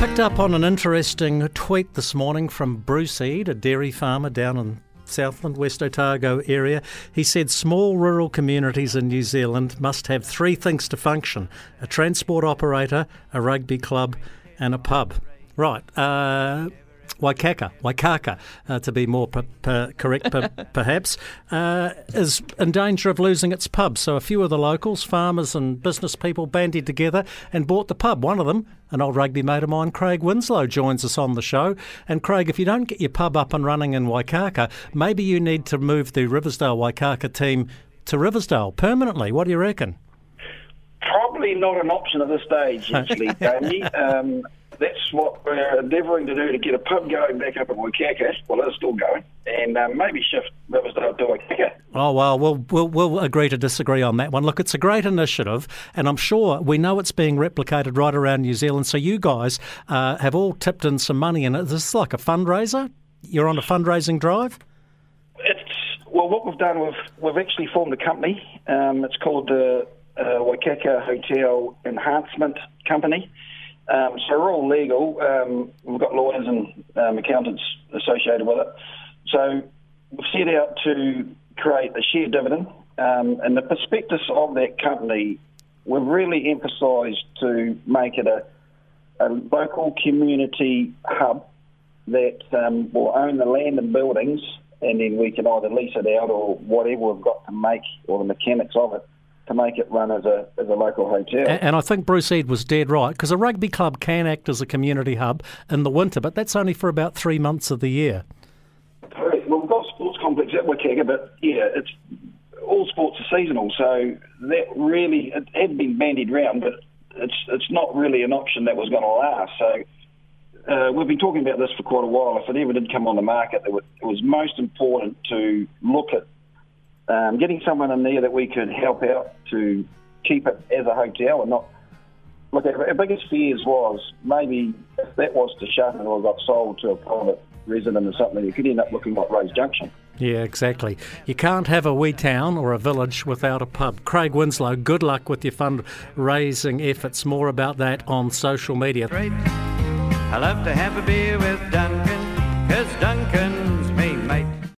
Picked up on an interesting tweet this morning from Bruce Eade, a dairy farmer down in Southland, West Otago area. He said small rural communities in New Zealand must have three things to function a transport operator, a rugby club, and a pub. Right. Uh, Waikaka, Waikaka, uh, to be more per, per correct, per, perhaps, uh, is in danger of losing its pub. So a few of the locals, farmers and business people, banded together and bought the pub. One of them, an old rugby mate of mine, Craig Winsloe, joins us on the show. And Craig, if you don't get your pub up and running in Waikaka, maybe you need to move the Riversdale Waikaka team to Riversdale permanently. What do you reckon? Probably not an option at this stage, actually, Tony. Um, that's what we're endeavouring to do to get a pub going back up at Waikaka. Well, it's still going, and um, maybe shift Riversdale to Waikaka. Oh well, we'll we'll we'll agree to disagree on that one. Look, it's a great initiative, and I'm sure we know it's being replicated right around New Zealand. So you guys uh, have all tipped in some money and. This is like a fundraiser. You're on a fundraising drive. It's well, what we've done, we've we've actually formed a company. Um, it's called the uh, Waikaka Hotel Enhancement Company. Um, so we're all legal. Um, we've got lawyers and um, accountants associated with it. So we've set out to create a share dividend. Um, and the prospectus of that company, we've really emphasised to make it a, a local community hub that um, will own the land and buildings, and then we can either lease it out or whatever we've got to make, or the mechanics of it to make it run as a, as a local hotel. And, and I think Bruce Eade was dead right because a rugby club can act as a community hub in the winter, but that's only for about three months of the year. Correct. Well, we've got sports complex at Waikaka, but yeah, it's all sports are seasonal, so that really it had been bandied round, but it's it's not really an option that was going to last. So. Uh, we've been talking about this for quite a while. If it ever did come on the market, it was most important to look at um, getting someone in there that we could help out to keep it as a hotel and not look at our biggest fears was maybe if that was to shut and or got sold to a private resident or something, you could end up looking like Rose Junction. Yeah, exactly. You can't have a wee town or a village without a pub. Craig Winsloe, good luck with your fundraising efforts. More about that on social media. I love to have a beer with Duncan, because Duncan